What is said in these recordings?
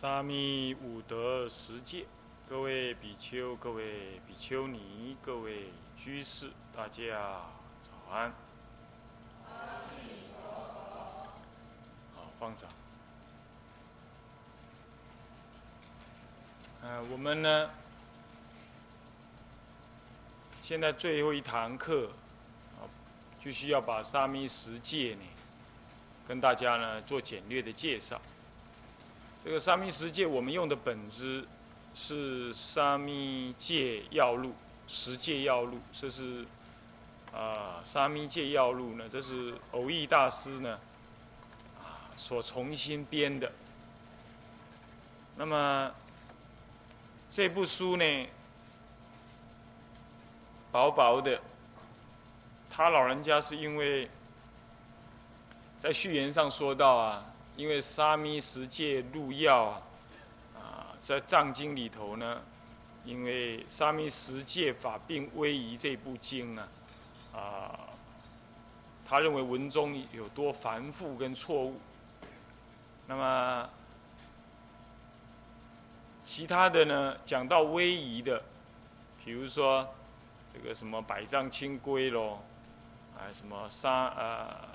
沙弥五德十戒，各位比丘、各位比丘尼、各位居士，大家早安。好，放掌。呃，我们呢，现在最后一堂课，啊，就需要把沙弥十戒呢，跟大家呢做简略的介绍。这个沙弥十戒，我们用的本子是《沙弥戒要录》，十戒要录，这是啊，《沙弥戒要录》呢，这是偶益大师呢啊所重新编的。那么这部书呢，薄薄的，他老人家是因为在序言上说到啊。因为沙弥十戒入要啊，啊，在藏经里头呢，因为沙弥十戒法并威仪这部经啊，啊，他认为文中有多繁复跟错误。那么其他的呢，讲到威仪的，比如说这个什么百丈清规咯，啊，什么沙呃。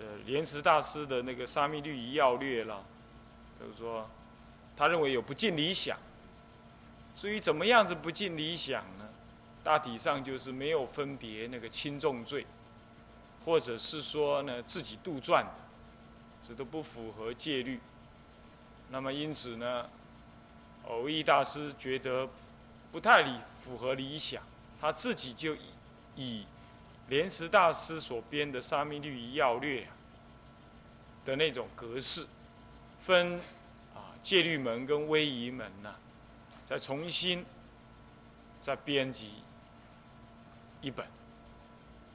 呃，莲池大师的那个《沙弥律仪要略》了，就是说，他认为有不尽理想。至于怎么样子不尽理想呢？大体上就是没有分别那个轻重罪，或者是说呢自己杜撰的，这都不符合戒律。那么因此呢，偶益大师觉得不太理符合理想，他自己就以。莲池大师所编的《沙弥律仪要略》的那种格式，分啊戒律门跟威仪门呐，再重新再编辑一本，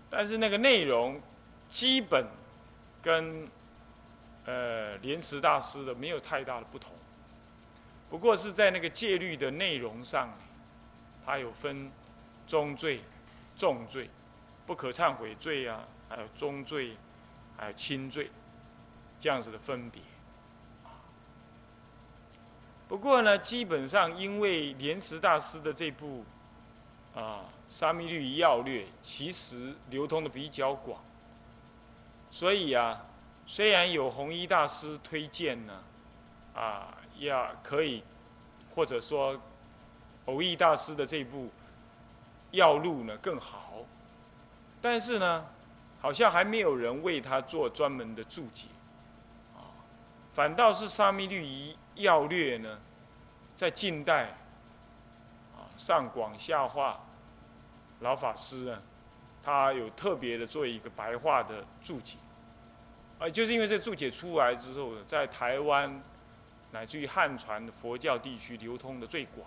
但是那个内容基本跟呃莲池大师的没有太大的不同，不过是在那个戒律的内容上，它有分中罪、重罪。不可忏悔罪啊，还有中罪，还有轻罪，这样子的分别。不过呢，基本上因为莲池大师的这部啊《沙弥律要略》，其实流通的比较广，所以啊，虽然有弘一大师推荐呢，啊，要可以，或者说偶益大师的这部要录呢更好。但是呢，好像还没有人为他做专门的注解，啊，反倒是《沙弥律仪要略》呢，在近代，啊，上广下化，老法师啊，他有特别的做一个白话的注解，啊，就是因为这注解出来之后，在台湾乃至于汉传的佛教地区流通的最广，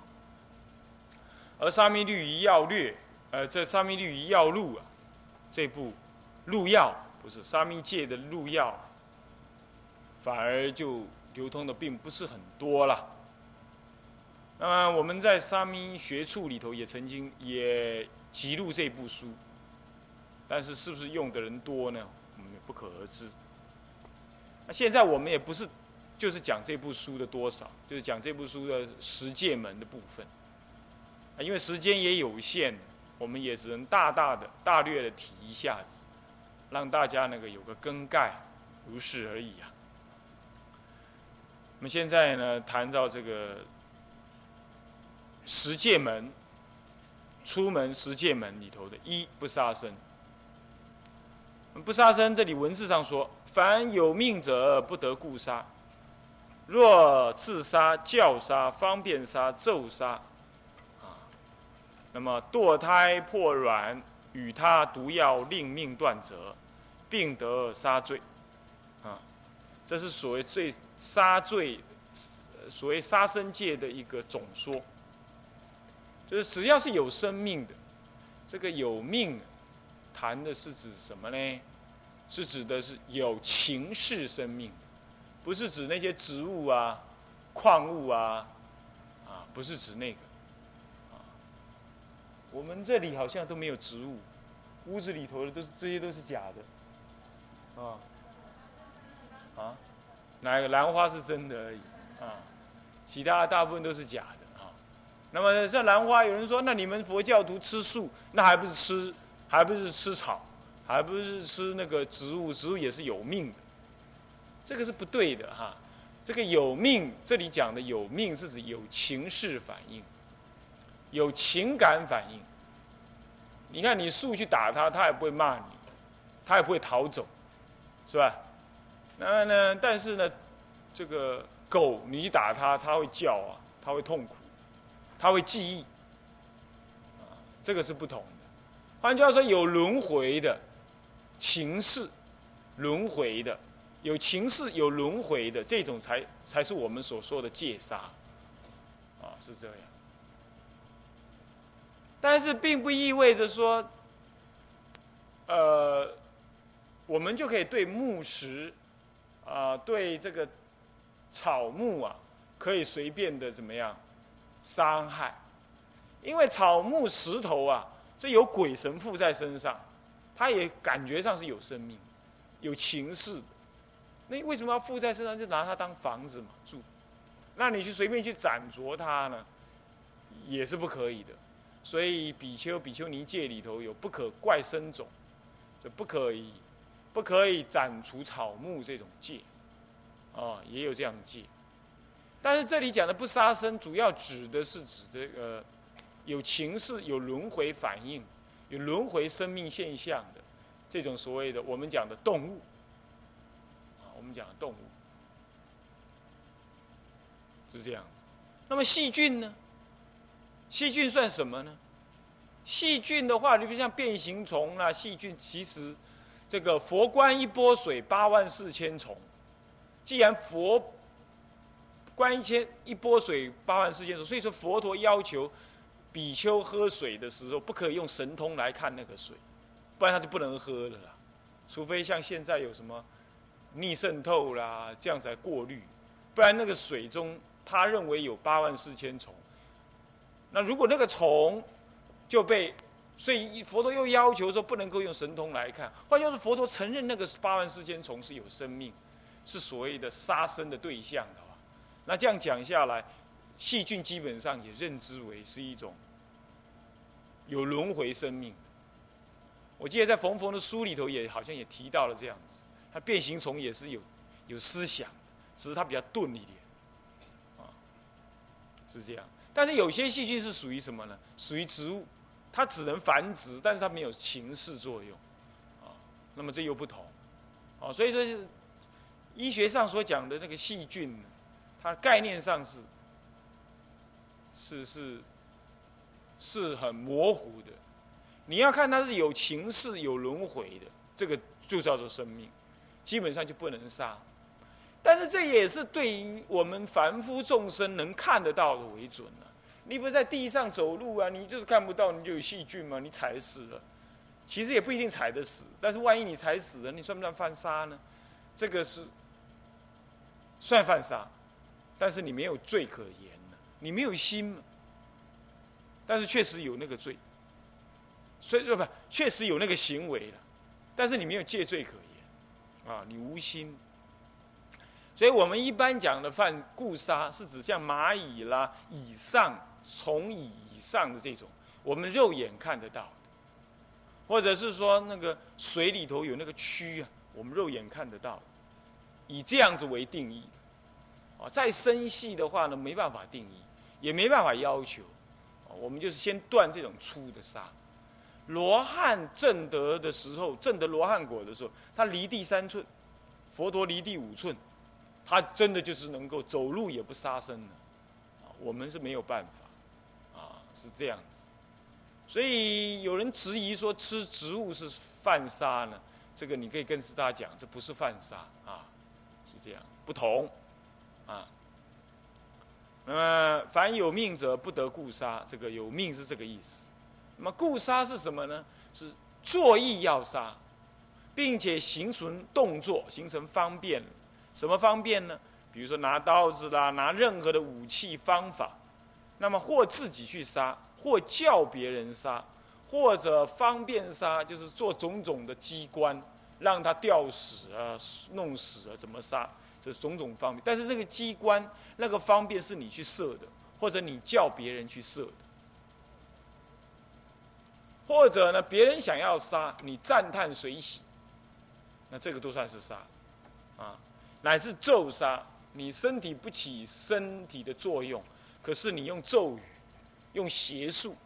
而《沙弥律仪要略》，呃，这《沙弥律仪要录》啊。这部入药不是沙弥戒的入药，反而就流通的并不是很多了。那么我们在沙弥学处里头也曾经也记录这部书，但是是不是用的人多呢？我们也不可而知。那现在我们也不是就是讲这部书的多少，就是讲这部书的十戒门的部分，因为时间也有限。我们也只能大大的、大略的提一下子，让大家那个有个更概，如是而已啊。我们现在呢，谈到这个十戒门，出门十戒门里头的一不杀生。不杀生，这里文字上说，凡有命者不得故杀，若自杀、教杀、方便杀、咒杀。那么堕胎破卵与他毒药令命断者，并得杀罪，啊，这是所谓最杀罪，所谓杀生界的一个总说，就是只要是有生命的，这个有命，谈的是指什么呢？是指的是有情势生命，不是指那些植物啊、矿物啊，啊，不是指那个。我们这里好像都没有植物，屋子里头的都是这些都是假的，啊，啊，哪个兰花是真的而已啊？其他大部分都是假的啊。那么像兰花，有人说，那你们佛教徒吃素，那还不是吃，还不是吃草，还不是吃那个植物？植物也是有命的，这个是不对的哈。这个有命，这里讲的有命是指有情势反应，有情感反应。你看，你树去打它，它也不会骂你，它也不会逃走，是吧？那么呢？但是呢，这个狗你去打它，它会叫啊，它会痛苦，它会记忆，啊，这个是不同的。换句话说，有轮回的情势，轮回的。有情势、有轮回的这种，才才是我们所说的戒杀，啊，是这样。但是并不意味着说，呃，我们就可以对木石，啊，对这个草木啊，可以随便的怎么样伤害？因为草木石头啊，这有鬼神附在身上，它也感觉上是有生命、有情势。那为什么要附在身上？就拿它当房子嘛住？那你去随便去斩着它呢，也是不可以的。所以比丘、比丘尼戒里头有不可怪生种，就不可以，不可以斩除草木这种戒，啊，也有这样的戒。但是这里讲的不杀生，主要指的是指这个有情势、有轮回反应、有轮回生命现象的这种所谓的我们讲的动物。啊我们讲的动物是这样，那么细菌呢？细菌算什么呢？细菌的话，你比如像变形虫啊，细菌其实这个佛观一波水八万四千虫。既然佛观一千一波水八万四千虫，所以说佛陀要求比丘喝水的时候，不可以用神通来看那个水，不然他就不能喝了啦。除非像现在有什么。逆渗透啦，这样才过滤，不然那个水中他认为有八万四千虫。那如果那个虫就被，所以佛陀又要求说不能够用神通来看。换句话说，佛陀承认那个八万四千虫是有生命，是所谓的杀生的对象的话，那这样讲下来，细菌基本上也认知为是一种有轮回生命。我记得在冯冯的书里头也好像也提到了这样子。它变形虫也是有有思想，只是它比较钝一点，啊，是这样。但是有些细菌是属于什么呢？属于植物，它只能繁殖，但是它没有情势作用，啊，那么这又不同，啊，所以说是医学上所讲的那个细菌，它概念上是是是是很模糊的。你要看它是有情势、有轮回的，这个就叫做生命。基本上就不能杀，但是这也是对于我们凡夫众生能看得到的为准了。你不是在地上走路啊，你就是看不到，你就有细菌吗？你踩死了，其实也不一定踩得死。但是万一你踩死了，你算不算犯杀呢？这个是算犯杀，但是你没有罪可言了，你没有心。但是确实有那个罪，所以说不，确实有那个行为了，但是你没有戒罪可言。啊，你无心，所以我们一般讲的犯故杀，是指像蚂蚁啦、以上虫蚁以上的这种，我们肉眼看得到，或者是说那个水里头有那个蛆啊，我们肉眼看得到，以这样子为定义，啊，再深细的话呢，没办法定义，也没办法要求，我们就是先断这种粗的杀。罗汉正得的时候，正得罗汉果的时候，他离地三寸，佛陀离地五寸，他真的就是能够走路也不杀生的，啊，我们是没有办法，啊，是这样子，所以有人质疑说吃植物是犯杀呢？这个你可以跟师大讲，这不是犯杀啊，是这样，不同，啊，那么凡有命者不得故杀，这个有命是这个意思。那么故杀是什么呢？是作意要杀，并且形成动作，形成方便。什么方便呢？比如说拿刀子啦，拿任何的武器方法。那么或自己去杀，或叫别人杀，或者方便杀，就是做种种的机关，让他吊死啊、弄死啊，怎么杀？这种种方便。但是这个机关那个方便是你去设的，或者你叫别人去设的，或者呢别人想要杀你赞叹随喜，那这个都算是杀，啊，乃至咒杀，你身体不起身体的作用，可是你用咒语、用邪术，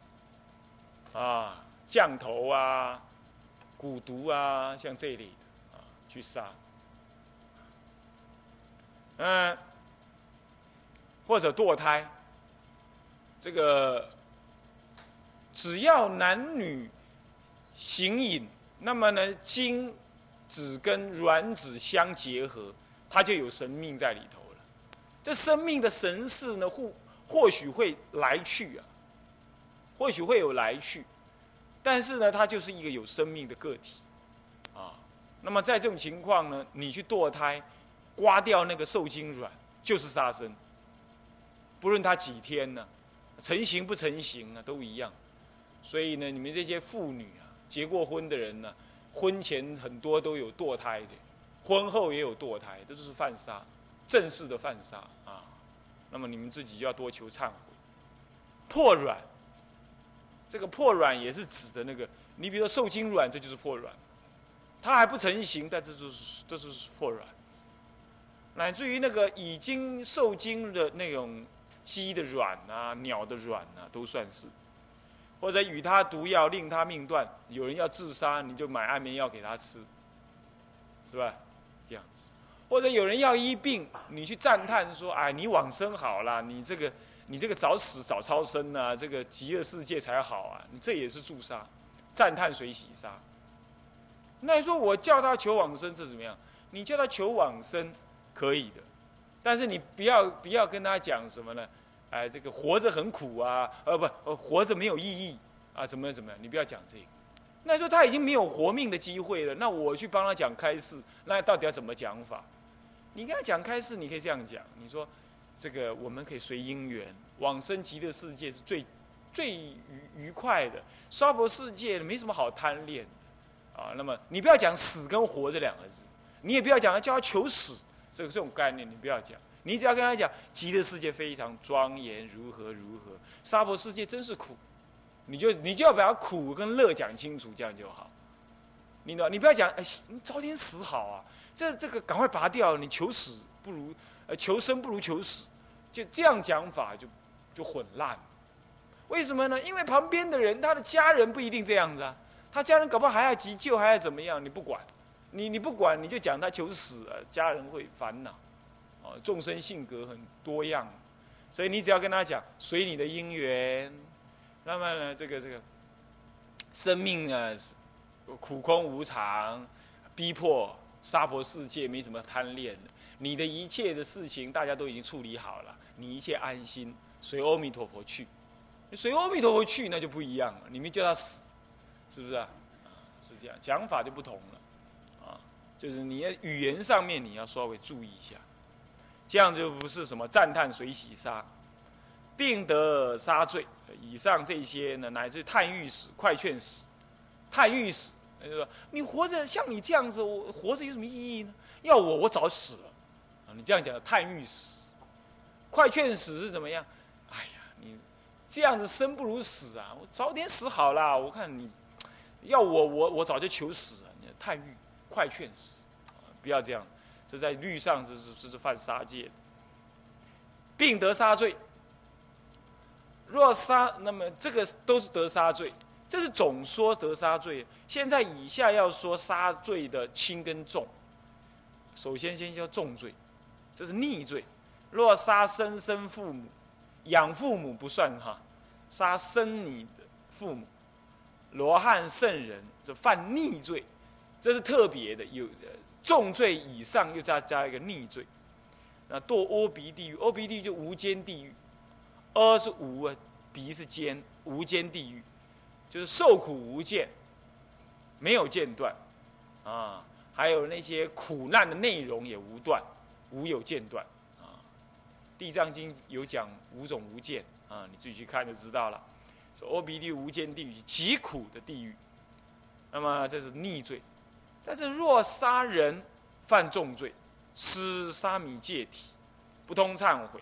啊，降头啊。蛊毒啊，像这类的啊，去杀，嗯，或者堕胎，这个只要男女形影，那么呢，精子跟卵子相结合，它就有生命在里头了。这生命的神识呢，或或许会来去啊，或许会有来去。但是呢，它就是一个有生命的个体，啊，那么在这种情况呢，你去堕胎，刮掉那个受精卵，就是杀生。不论它几天呢，成型不成型啊，都一样。所以呢，你们这些妇女啊，结过婚的人呢，婚前很多都有堕胎的，婚后也有堕胎，这就是犯杀，正式的犯杀啊。那么你们自己就要多求忏悔，破卵。这个破卵也是指的那个，你比如说受精卵，这就是破卵，它还不成型，但这就是这是破卵。乃至于那个已经受精的那种鸡的卵啊、鸟的卵啊，都算是。或者与他毒药，令他命断，有人要自杀，你就买安眠药给他吃，是吧？这样子。或者有人要医病，你去赞叹说：“哎，你往生好了，你这个。”你这个早死早超生啊，这个极乐世界才好啊！你这也是助杀，赞叹水洗杀。那你说我叫他求往生，这怎么样？你叫他求往生可以的，但是你不要不要跟他讲什么呢？哎，这个活着很苦啊，呃不，呃活着没有意义啊，怎么怎么样？你不要讲这个。那说他已经没有活命的机会了，那我去帮他讲开示，那到底要怎么讲法？你跟他讲开示，你可以这样讲，你说。这个我们可以随因缘往生极乐世界是最最愉愉快的，娑婆世界没什么好贪恋的啊。那么你不要讲死跟活这两个字，你也不要讲叫他求死这个这种概念，你不要讲。你只要跟他讲极乐世界非常庄严，如何如何，娑婆世界真是苦，你就你就要把苦跟乐讲清楚，这样就好。你呢？你不要讲哎，你早点死好啊，这这个赶快拔掉，你求死不如。呃，求生不如求死，就这样讲法就就混乱。为什么呢？因为旁边的人，他的家人不一定这样子啊。他家人搞不好还要急救，还要怎么样？你不管，你你不管，你就讲他求死，家人会烦恼。哦，众生性格很多样，所以你只要跟他讲，随你的因缘。那么呢，这个这个生命啊，苦空无常，逼迫杀婆世界没什么贪恋的。你的一切的事情，大家都已经处理好了，你一切安心，随阿弥陀佛去，随阿弥陀佛去，那就不一样了。你们叫他死，是不是啊？是这样，讲法就不同了，啊，就是你要语言上面你要稍微注意一下，这样就不是什么赞叹随喜杀，并得杀罪。以上这些呢，乃至叹欲死、快劝死、叹欲死，就说你活着像你这样子，我活着有什么意义呢？要我，我早死了。你这样讲，叹欲死，快劝死是怎么样？哎呀，你这样子生不如死啊！我早点死好了。我看你要我，我我早就求死了。你叹欲，快劝死，不要这样。这在律上这是这是犯杀戒的，并得杀罪。若杀，那么这个都是得杀罪。这是总说得杀罪。现在以下要说杀罪的轻跟重。首先，先叫重罪。这是逆罪，若杀生生父母，养父母不算哈，杀生你的父母，罗汉圣人这犯逆罪，这是特别的，有重罪以上又加加一个逆罪，那堕阿鼻地狱，阿鼻地狱就无间地狱，阿是无啊，鼻是间，无间地狱，就是受苦无间，没有间断，啊，还有那些苦难的内容也无断。无有间断啊，《地藏经》有讲五种无间啊，你自己去看就知道了。说阿鼻地无间地狱极苦的地狱，那么这是逆罪。但是若杀人犯重罪，失沙弥戒体，不通忏悔，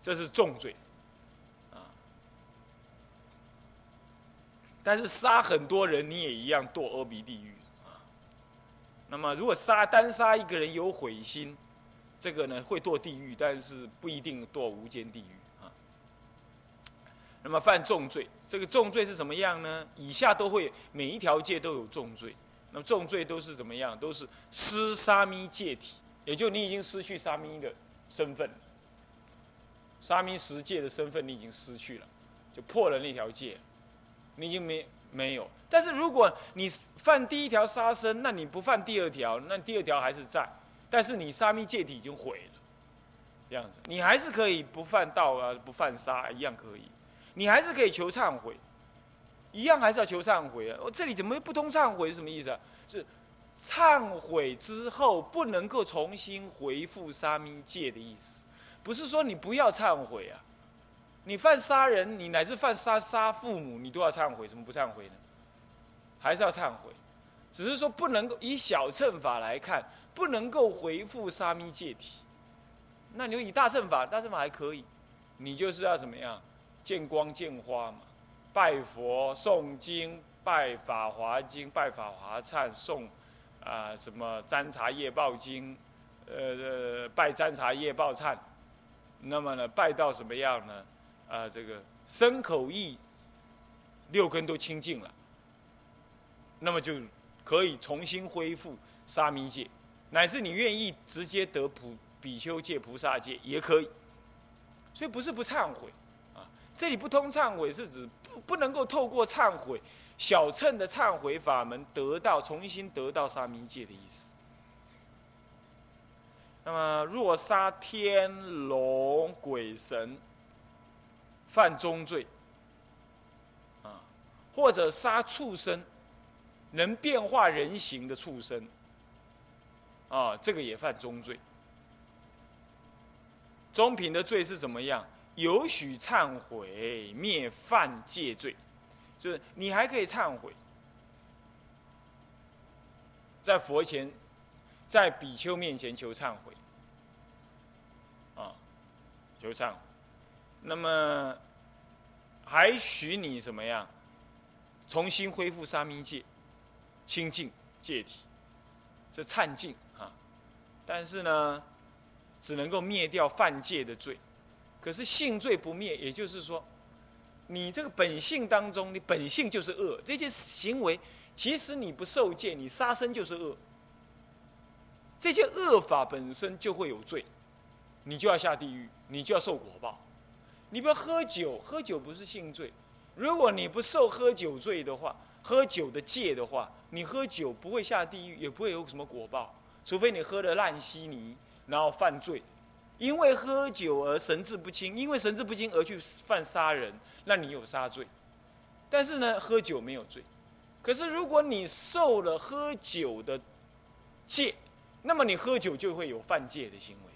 这是重罪。但是杀很多人，你也一样堕阿鼻地狱啊。那么，如果杀单杀一个人有悔心，这个呢会堕地狱，但是不一定堕无间地狱啊。那么犯重罪，这个重罪是什么样呢？以下都会每一条戒都有重罪。那么重罪都是怎么样？都是失沙弥戒体。也就你已经失去沙弥的身份，沙弥十戒的身份你已经失去了，就破了那条戒，你已经没没有。但是如果你犯第一条杀生，那你不犯第二条，那第二条还是在，但是你沙弥戒体已经毁了，这样子，你还是可以不犯道啊，不犯杀一样可以，你还是可以求忏悔，一样还是要求忏悔啊。我这里怎么不通忏悔是什么意思啊？是。忏悔之后不能够重新回复沙弥戒的意思，不是说你不要忏悔啊，你犯杀人，你乃至犯杀杀父母，你都要忏悔，怎么不忏悔呢？还是要忏悔，只是说不能够以小乘法来看，不能够回复沙弥戒体。那你就以大乘法，大乘法还可以，你就是要怎么样？见光见花嘛，拜佛诵经，拜法华经，拜法华忏诵。啊，什么沾茶叶报经，呃，拜沾茶叶报忏，那么呢，拜到什么样呢？啊，这个身口意六根都清净了，那么就可以重新恢复沙弥戒，乃至你愿意直接得普比丘戒、菩萨戒也可以。所以不是不忏悔啊，这里不通忏悔是指不不能够透过忏悔。小乘的忏悔法门得到重新得到沙弥戒的意思。那么，若杀天龙鬼神，犯中罪，啊，或者杀畜生，能变化人形的畜生，啊，这个也犯中罪。中品的罪是怎么样？有许忏悔，灭犯戒罪。就是你还可以忏悔，在佛前，在比丘面前求忏悔，啊，求忏悔，那么还许你怎么样，重新恢复沙弥戒，清净戒体，这忏净啊，但是呢，只能够灭掉犯戒的罪，可是性罪不灭，也就是说。你这个本性当中，你本性就是恶，这些行为其实你不受戒，你杀生就是恶。这些恶法本身就会有罪，你就要下地狱，你就要受果报。你不要喝酒，喝酒不是性罪。如果你不受喝酒罪的话，喝酒的戒的话，你喝酒不会下地狱，也不会有什么果报，除非你喝了烂稀泥，然后犯罪。因为喝酒而神志不清，因为神志不清而去犯杀人，那你有杀罪。但是呢，喝酒没有罪。可是如果你受了喝酒的戒，那么你喝酒就会有犯戒的行为，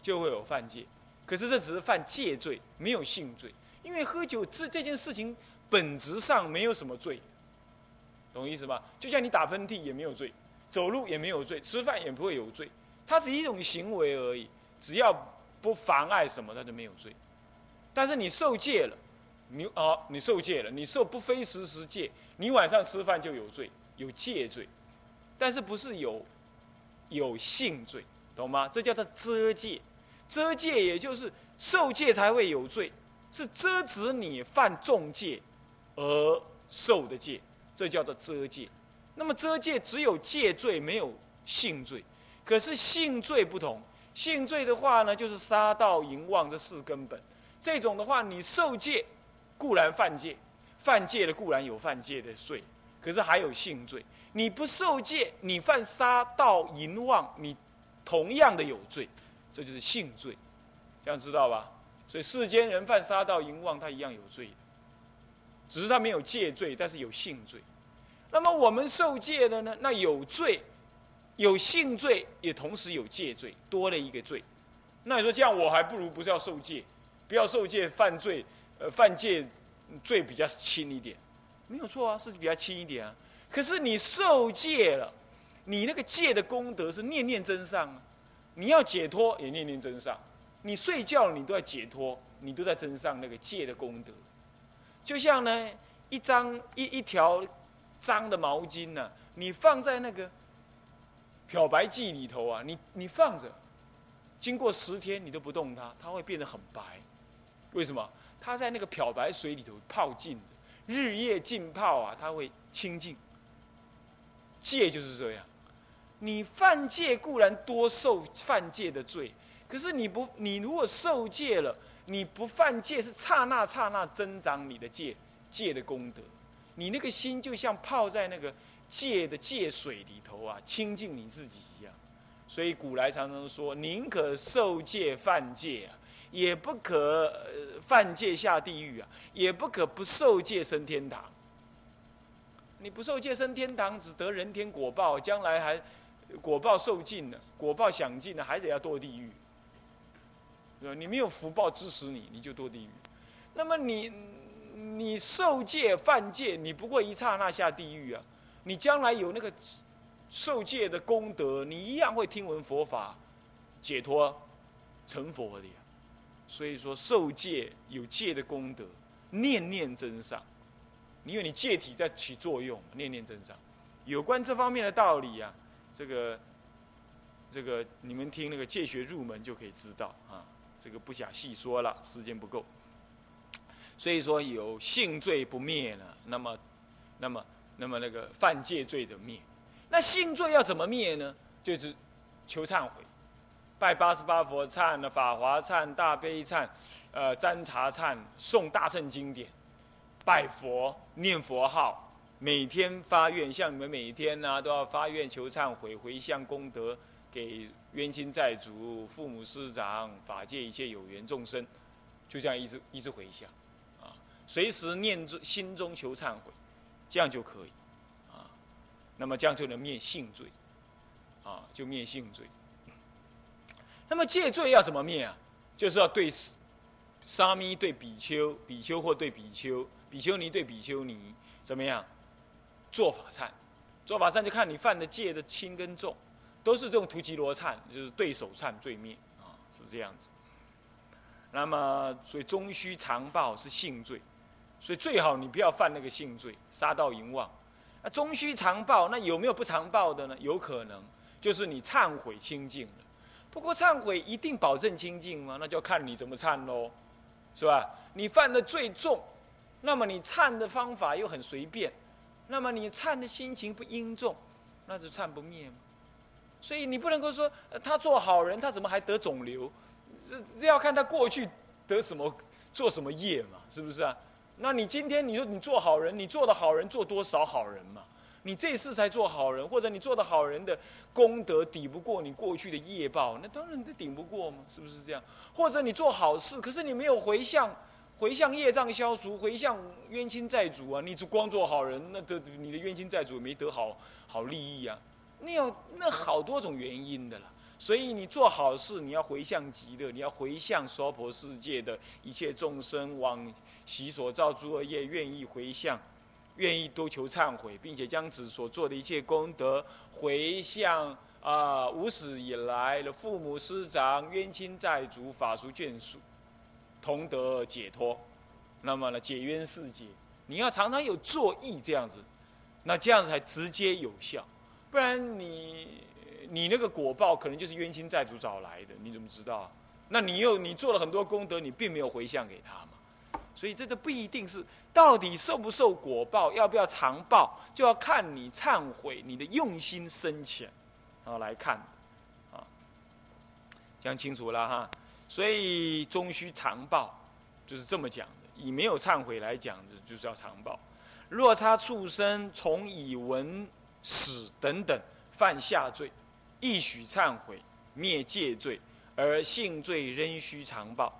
就会有犯戒。可是这只是犯戒罪，没有性罪。因为喝酒这这件事情本质上没有什么罪，懂意思吧？就像你打喷嚏也没有罪，走路也没有罪，吃饭也不会有罪。它是一种行为而已，只要不妨碍什么，它就没有罪。但是你受戒了，你哦，你受戒了，你受不非时时戒，你晚上吃饭就有罪，有戒罪。但是不是有有性罪，懂吗？这叫做遮戒，遮戒也就是受戒才会有罪，是遮止你犯重戒而受的戒，这叫做遮戒。那么遮戒只有戒罪，没有性罪。可是性罪不同，性罪的话呢，就是杀盗淫妄这四根本。这种的话，你受戒固然犯戒，犯戒的固然有犯戒的罪，可是还有性罪。你不受戒，你犯杀盗淫妄，你同样的有罪，这就是性罪。这样知道吧？所以世间人犯杀盗淫妄，他一样有罪的，只是他没有戒罪，但是有性罪。那么我们受戒的呢？那有罪。有性罪，也同时有戒罪，多了一个罪。那你说这样，我还不如不是要受戒，不要受戒，犯罪，呃，犯戒罪比较轻一点，没有错啊，是比较轻一点啊。可是你受戒了，你那个戒的功德是念念真上啊，你要解脱也念念真上，你睡觉你都要解脱，你都在真上那个戒的功德。就像呢，一张一一条脏的毛巾呢，你放在那个漂白剂里头啊，你你放着，经过十天你都不动它，它会变得很白。为什么？它在那个漂白水里头泡浸着，日夜浸泡啊，它会清净。戒就是这样。你犯戒固然多受犯戒的罪，可是你不，你如果受戒了，你不犯戒是刹那刹那增长你的戒戒的功德，你那个心就像泡在那个戒的戒水里头啊，清净你自己一样。所以古来常常说，宁可受戒犯戒啊，也不可犯戒下地狱啊，也不可不受戒升天堂。你不受戒升天堂，只得人天果报，将来还。果报受尽了，果报享尽了，还得要堕地狱，对吧？你没有福报支持你，你就堕地狱。那么你你受戒犯戒，你不过一刹那下地狱啊！你将来有那个受戒的功德，你一样会听闻佛法，解脱成佛的呀。所以说受戒有戒的功德，念念真上，因为你戒体在起作用，念念真上。有关这方面的道理呀。这个，这个你们听那个戒学入门就可以知道啊，这个不想细说了，时间不够。所以说有性罪不灭呢，那么，那么，那么那个犯戒罪的灭，那性罪要怎么灭呢？就是求忏悔，拜八十八佛忏、法华忏、大悲忏、呃占茶忏、诵大乘经典、拜佛、念佛号。每天发愿，像你们每一天呢都要发愿求忏悔、回向功德，给冤亲债主、父母师长、法界一切有缘众生，就这样一直一直回向，啊，随时念中心中求忏悔，这样就可以，啊，那么这样就能灭性罪，啊，就灭性罪。那么戒罪要怎么灭啊？就是要对沙弥对比丘，比丘或对比丘，比丘尼对比丘尼，怎么样？做法忏，做法忏就看你犯的戒的轻跟重，都是这种突吉罗忏，就是对手忏罪灭啊，是这样子。那么，所以终须常报是性罪，所以最好你不要犯那个性罪，杀盗淫妄。那终须常报，那有没有不常报的呢？有可能，就是你忏悔清净。不过忏悔一定保证清净吗？那就要看你怎么忏喽，是吧？你犯的罪重，那么你忏的方法又很随便。那么你忏的心情不殷重，那就忏不灭嘛。所以你不能够说他做好人，他怎么还得肿瘤？这这要看他过去得什么做什么业嘛，是不是啊？那你今天你说你做好人，你做的好人做多少好人嘛？你这次才做好人，或者你做的好人的功德抵不过你过去的业报，那当然都顶不过嘛，是不是这样？或者你做好事，可是你没有回向。回向业障消除，回向冤亲债主啊！你只光做好人，那的你的冤亲债主没得好好利益啊！那有那好多种原因的啦。所以你做好事，你要回向极乐，你要回向娑婆世界的一切众生，往昔所造诸恶业，愿意回向，愿意多求忏悔，并且将此所做的一切功德回向啊，无始以来的父母师长、冤亲债主、法术眷属。同得解脱，那么呢，解冤释结，你要常常有作意这样子，那这样子才直接有效，不然你你那个果报可能就是冤亲债主找来的，你怎么知道？那你又你做了很多功德，你并没有回向给他嘛，所以这个不一定是到底受不受果报，要不要常报，就要看你忏悔你的用心深浅，然后来看，啊，讲清楚了哈。所以终须常报，就是这么讲的。以没有忏悔来讲的，就是要常报。若差畜生从以闻死等等犯下罪，亦许忏悔灭戒罪，而性罪仍须常报。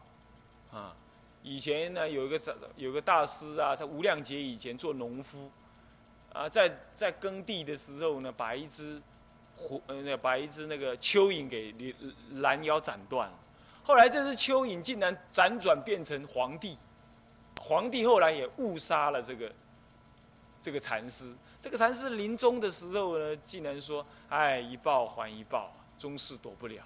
啊，以前呢有一个有个大师啊，在无量劫以前做农夫，啊，在在耕地的时候呢，把一只火呃把一只那个蚯蚓给拦腰斩断了。后来这只蚯蚓竟然辗转变成皇帝，皇帝后来也误杀了这个这个禅师。这个禅师临终的时候呢，竟然说：“哎，一报还一报，终是躲不了。”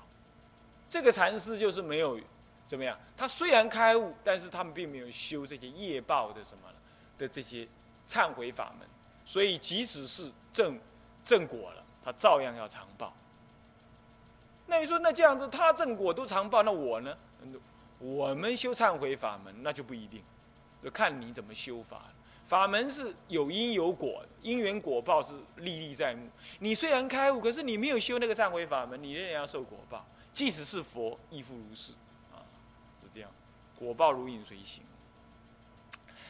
这个禅师就是没有怎么样，他虽然开悟，但是他们并没有修这些业报的什么的这些忏悔法门，所以即使是正正果了，他照样要长报。那你说，那这样子他正果都常报，那我呢？我们修忏悔法门，那就不一定，就看你怎么修法。法门是有因有果，因缘果报是历历在目。你虽然开悟，可是你没有修那个忏悔法门，你仍然要受果报。即使是佛，亦复如是，啊，是这样，果报如影随形。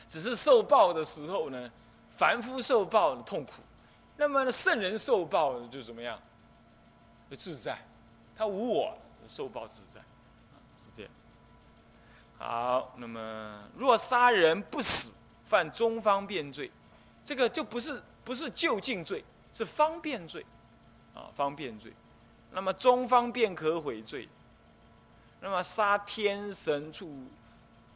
只是受报的时候呢，凡夫受报痛苦，那么，圣人受报就怎么样？就自在，他无我，受报自在，是这样。好，那么若杀人不死，犯中方便罪，这个就不是不是就近罪，是方便罪，啊，方便罪。那么中方便可悔罪，那么杀天神畜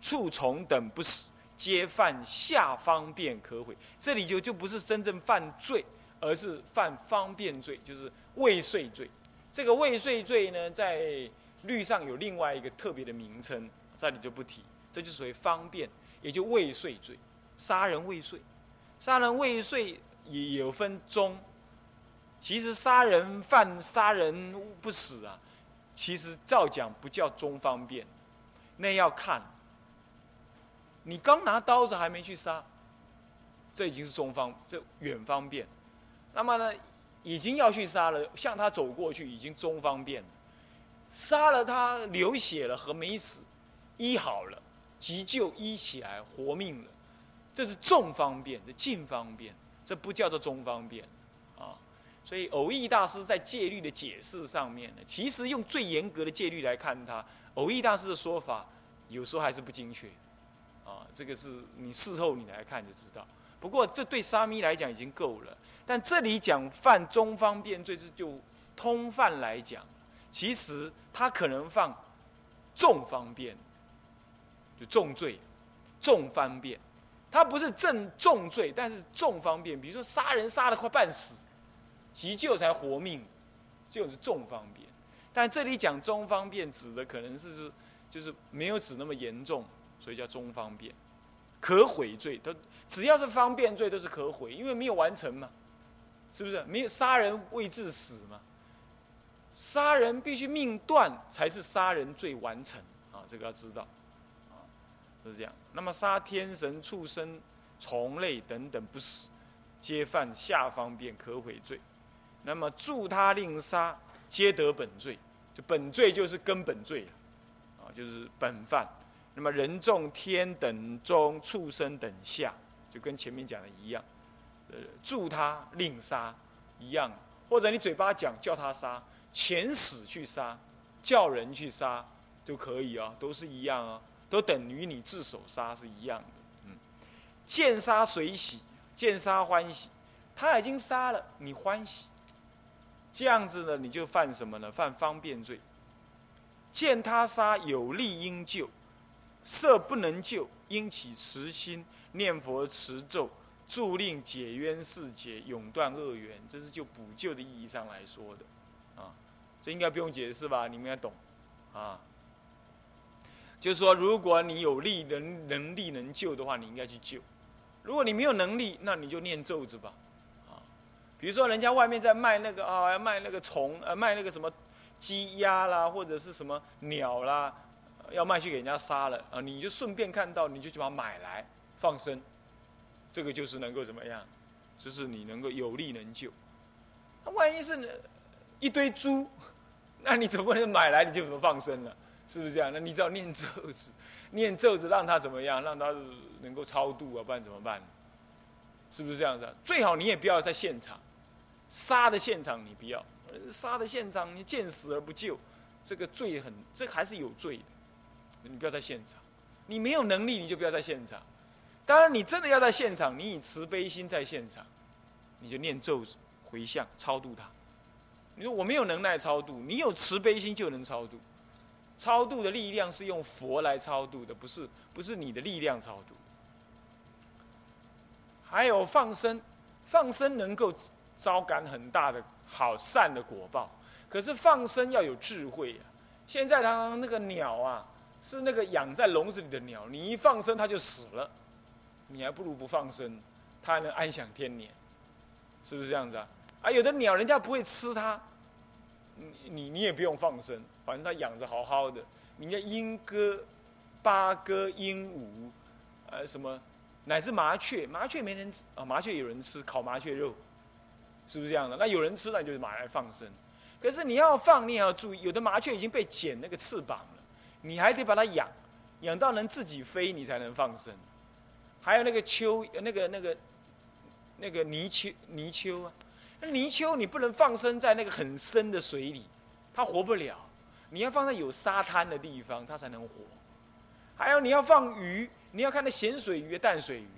畜虫等不死，皆犯下方便可悔。这里就就不是真正犯罪，而是犯方便罪，就是未遂罪。这个未遂罪呢，在律上有另外一个特别的名称，这里就不提。这就属于方便，也就未遂罪，杀人未遂，杀人未遂也有分中。其实杀人犯杀人不死啊，其实照讲不叫中方便，那要看。你刚拿刀子还没去杀，这已经是中方，这远方便。那么呢，已经要去杀了，向他走过去已经中方便了。杀了他流血了和没死，医好了，急救医起来活命了，这是重方便，这近方便，这不叫做中方便。啊所以，偶益大师在戒律的解释上面呢，其实用最严格的戒律来看他，偶益大师的说法有时候还是不精确，啊，这个是你事后你来看就知道。不过，这对沙弥来讲已经够了。但这里讲犯中方便罪，是就通犯来讲，其实他可能犯重方便，就重罪，重方便。他不是正重罪，但是重方便，比如说杀人杀的快半死。急救才活命，就是重方便。但这里讲中方便，指的可能是是就是没有指那么严重，所以叫中方便。可悔罪，都只要是方便罪都是可悔，因为没有完成嘛，是不是？没有杀人未致死嘛？杀人必须命断才是杀人罪完成啊，这个要知道啊，是这样。那么杀天神、畜生、虫类等等不死，皆犯下方便可悔罪。那么助他令杀，皆得本罪，就本罪就是根本罪了，啊，就是本犯。那么人众天等中畜生等下，就跟前面讲的一样，助他令杀一样，或者你嘴巴讲叫他杀，遣使去杀，叫人去杀，就可以啊，都是一样啊，都等于你自首杀是一样的。嗯，见杀随喜，见杀欢喜，他已经杀了，你欢喜。这样子呢，你就犯什么呢？犯方便罪。见他杀有利应救，色不能救，应起慈心念佛持咒，助令解冤释结，永断恶缘。这是就补救的意义上来说的，啊，这应该不用解释吧？你们应该懂，啊，就是说，如果你有力能能力能救的话，你应该去救；如果你没有能力，那你就念咒子吧。啊比如说，人家外面在卖那个啊，卖那个虫，呃，卖那个什么鸡鸭啦，或者是什么鸟啦，要卖去给人家杀了啊，你就顺便看到，你就去把它买来放生，这个就是能够怎么样？就是你能够有力能救。那万一是呢一堆猪，那你怎么能买来你就怎么放生了？是不是这样？那你只要念咒子，念咒子让它怎么样？让它能够超度啊，不然怎么办？是不是这样子？最好你也不要在现场。杀的现场你不要，杀的现场你见死而不救，这个罪很，这还是有罪的。你不要在现场，你没有能力你就不要在现场。当然你真的要在现场，你以慈悲心在现场，你就念咒回向超度他。你说我没有能耐超度，你有慈悲心就能超度。超度的力量是用佛来超度的，不是不是你的力量超度。还有放生，放生能够招感很大的好善的果报。可是放生要有智慧啊！现在他那个鸟啊，是那个养在笼子里的鸟，你一放生它就死了，你还不如不放生，它还能安享天年，是不是这样子啊？啊，有的鸟人家不会吃它，你你你也不用放生，反正它养着好好的。你看鹰哥、八哥、鹦鹉，呃，什么乃至麻雀，麻雀没人吃啊，麻雀有人吃，烤麻雀肉，是不是这样的？那有人吃，那就是马来放生。可是你要放，你也要注意，有的麻雀已经被剪那个翅膀了，你还得把它养，养到能自己飞，你才能放生。还有那个蚯，那个那个那个泥鳅，泥鳅啊，那泥鳅你不能放生在那个很深的水里，它活不了。你要放在有沙滩的地方，它才能活。还有你要放鱼，你要看那咸水鱼、淡水鱼，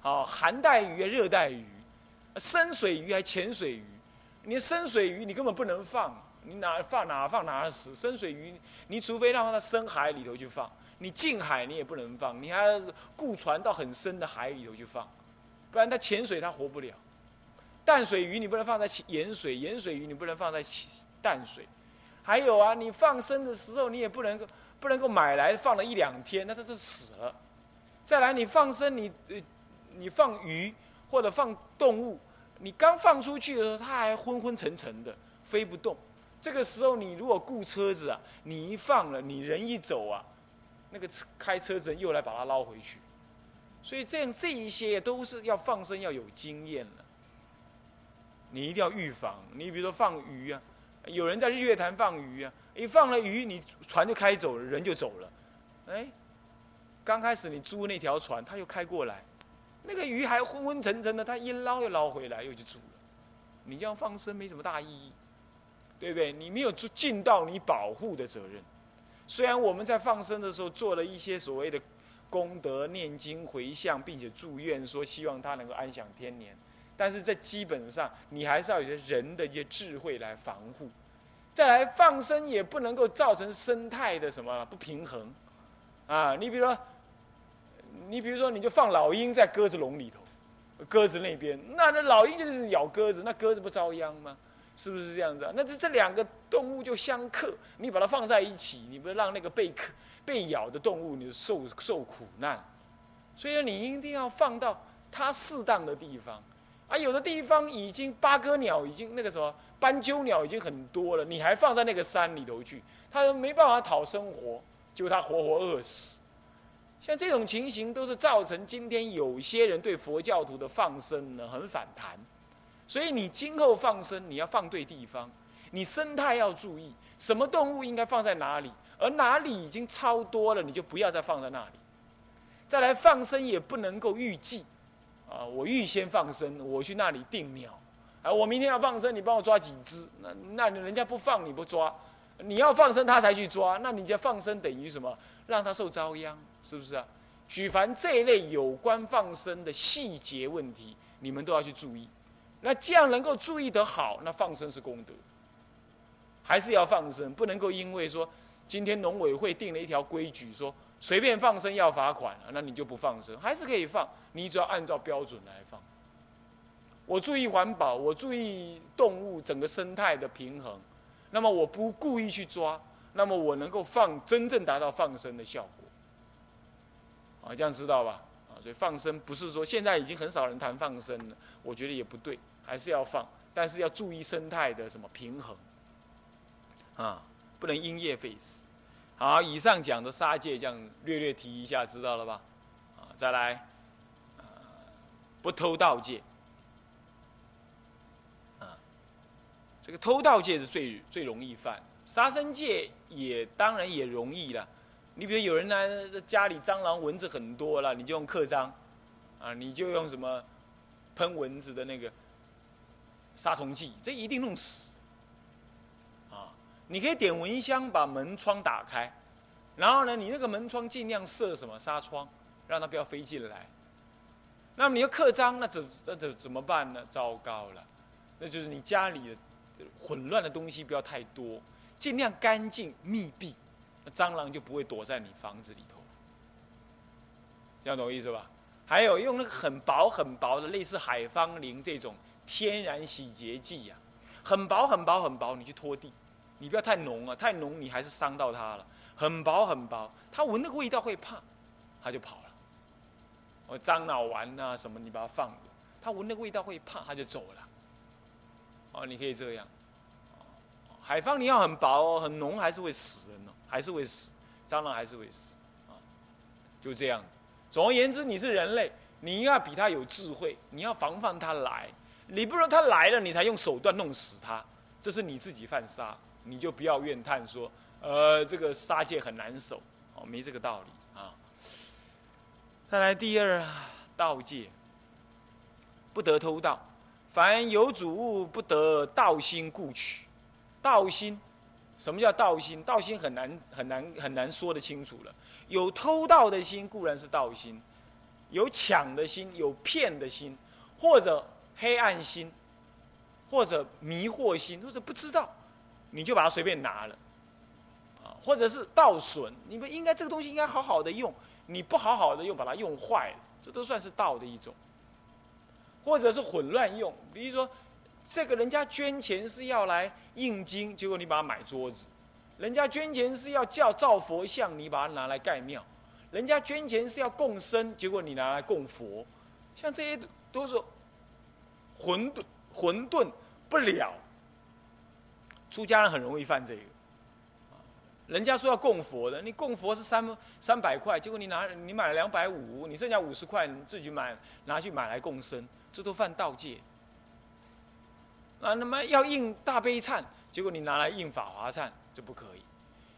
好，寒带鱼、热带鱼，深水鱼还浅水鱼。你深水鱼你根本不能放，你哪放哪放哪死。深水鱼，你除非让它深海里头去放，你近海你也不能放，你还要雇船到很深的海里头去放，不然它潜水它活不了。淡水鱼你不能放在盐水，盐水鱼你不能放在淡水。还有啊，你放生的时候你也不能够不能够买来放了一两天，那它就死了。再来你放生你呃你放鱼或者放动物。你刚放出去的时候，它还昏昏沉沉的，飞不动。这个时候，你如果雇车子啊，你一放了，你人一走啊，那个车开车子又来把它捞回去。所以这样这一些都是要放生要有经验了。你一定要预防。你比如说放鱼啊，有人在日月潭放鱼啊，一放了鱼，你船就开走了，人就走了。哎，刚开始你租那条船，他又开过来。那个鱼还昏昏沉沉的，他一捞又捞回来，又去煮了。你这样放生没什么大意义，对不对？你没有尽到你保护的责任。虽然我们在放生的时候做了一些所谓的功德、念经、回向，并且祝愿说希望它能够安享天年，但是这基本上你还是要有些人的一些智慧来防护。再来放生也不能够造成生态的什么不平衡啊！你比如说。你比如说，你就放老鹰在鸽子笼里头，鸽子那边，那那老鹰就是咬鸽子，那鸽子不遭殃吗？是不是这样子啊？那这这两个动物就相克，你把它放在一起，你不是让那个被克、被咬的动物你受受苦难？所以你一定要放到它适当的地方。啊，有的地方已经八哥鸟已经那个什么斑鸠鸟已经很多了，你还放在那个山里头去，它没办法讨生活，就它活活饿死。像这种情形，都是造成今天有些人对佛教徒的放生呢很反弹。所以你今后放生，你要放对地方，你生态要注意，什么动物应该放在哪里，而哪里已经超多了，你就不要再放在那里。再来放生也不能够预计，啊，我预先放生，我去那里定鸟，啊，我明天要放生，你帮我抓几只，那那人家不放你不抓，你要放生他才去抓，那你就放生等于什么？让他受遭殃。是不是啊？举凡这一类有关放生的细节问题，你们都要去注意。那这样能够注意得好，那放生是功德。还是要放生，不能够因为说今天农委会定了一条规矩，说随便放生要罚款那你就不放生，还是可以放，你只要按照标准来放。我注意环保，我注意动物整个生态的平衡，那么我不故意去抓，那么我能够放真正达到放生的效果。啊，这样知道吧？啊，所以放生不是说现在已经很少人谈放生了，我觉得也不对，还是要放，但是要注意生态的什么平衡，啊，不能因噎废食。好，以上讲的杀戒这样略略提一下，知道了吧？啊，再来，啊，不偷盗戒，啊，这个偷盗戒是最最容易犯，杀生戒也当然也容易了。你比如有人呢，家里蟑螂蚊子很多了，你就用刻章，啊，你就用什么喷蚊子的那个杀虫剂，这一定弄死。啊，你可以点蚊香把门窗打开，然后呢，你那个门窗尽量设什么纱窗，让它不要飞进来。那么你要刻章，那怎那怎怎么办呢？糟糕了，那就是你家里的混乱的东西不要太多，尽量干净密闭。那蟑螂就不会躲在你房子里头，这样懂我意思吧？还有用那个很薄很薄的，类似海芳灵这种天然洗洁剂呀，很薄很薄很薄，你去拖地，你不要太浓啊，太浓你还是伤到它了。很薄很薄，它闻那个味道会怕，它就跑了。我樟脑丸啊什么，你把它放着，它闻那个味道会怕，它就走了。哦，你可以这样。海芳你要很薄哦，很浓还是会死人哦，还是会死，蟑螂还是会死，啊，就这样。总而言之，你是人类，你要比他有智慧，你要防范他来，你不能他来了你才用手段弄死他，这是你自己犯杀，你就不要怨叹说，呃，这个杀戒很难守，哦，没这个道理啊。再来第二盗戒，不得偷盗，凡有主物不得盗心故取。盗心，什么叫盗心？盗心很难很难很难说得清楚了。有偷盗的心固然是盗心，有抢的心，有骗的心，或者黑暗心，或者迷惑心，或者不知道，你就把它随便拿了，啊，或者是盗损，你们应该这个东西应该好好的用，你不好好的用，把它用坏了，这都算是盗的一种，或者是混乱用，比如说。这个人家捐钱是要来印经，结果你把它买桌子；人家捐钱是要叫造佛像，你把它拿来盖庙；人家捐钱是要供生，结果你拿来供佛。像这些都是混沌混沌不了。出家人很容易犯这个。人家说要供佛的，你供佛是三三百块，结果你拿你买了两百五，你剩下五十块你自己买拿去买来供生，这都犯盗戒。啊，那么要印大悲忏，结果你拿来印法华忏，这不可以；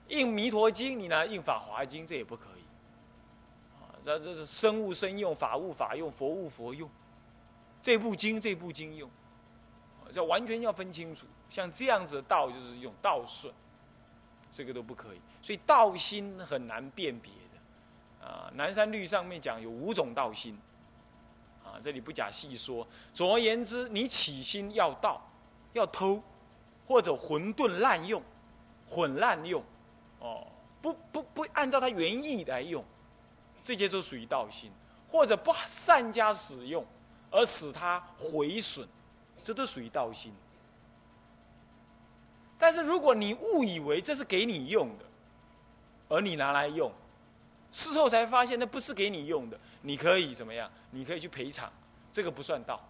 印弥陀经，你拿来印法华经，这也不可以。啊，这这是生物生用，法物法用，佛物佛用。这部经这部经用，这完全要分清楚。像这样子的道，就是一种道顺，这个都不可以。所以道心很难辨别的。啊，南山律上面讲有五种道心。啊，这里不假细说。总而言之，你起心要道。要偷，或者混沌滥用，混滥用，哦，不不不按照它原意来用，这些都属于道心；或者不善加使用，而使它毁损，这都属于道心。但是如果你误以为这是给你用的，而你拿来用，事后才发现那不是给你用的，你可以怎么样？你可以去赔偿，这个不算道。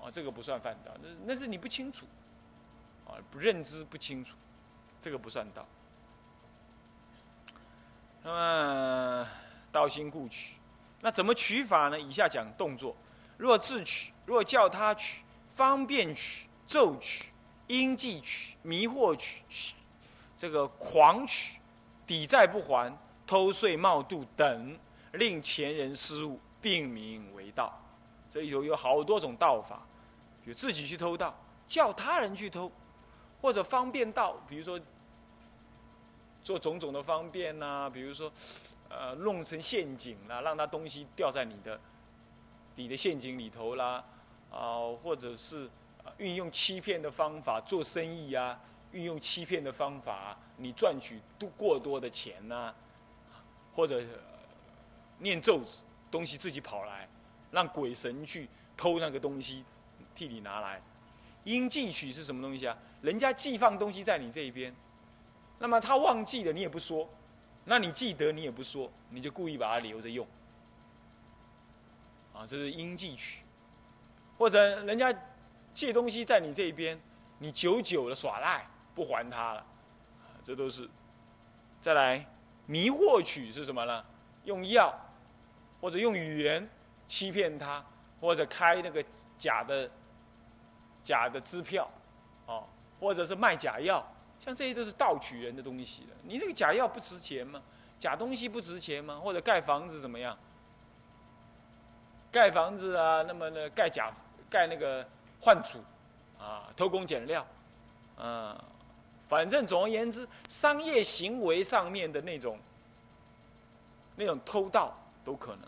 哦，这个不算犯道，那那是你不清楚，啊，认知不清楚，这个不算道。那么道心故取，那怎么取法呢？以下讲动作：若自取，若叫他取，方便取，骤取，应记取，迷惑取，这个狂取，抵债不还，偷税冒度等，令前人失误，并名为道。这里头有好多种道法。就自己去偷盗，叫他人去偷，或者方便盗，比如说做种种的方便呐，比如说呃弄成陷阱啦，让他东西掉在你的你的陷阱里头啦，啊，或者是运用欺骗的方法做生意啊，运用欺骗的方法，你赚取多过多的钱呐，或者念咒子，东西自己跑来，让鬼神去偷那个东西。替你拿来，应寄取是什么东西啊？人家寄放东西在你这一边，那么他忘记了，你也不说，那你记得你也不说，你就故意把它留着用，啊，这是应寄取，或者人家借东西在你这边，你久久的耍赖不还他了，这都是。再来，迷惑取是什么呢？用药或者用语言欺骗他，或者开那个假的。假的支票，哦，或者是卖假药，像这些都是盗取人的东西的。你那个假药不值钱吗？假东西不值钱吗？或者盖房子怎么样？盖房子啊，那么呢，盖假盖那个换储，啊，偷工减料，嗯，反正总而言之，商业行为上面的那种那种偷盗都可能。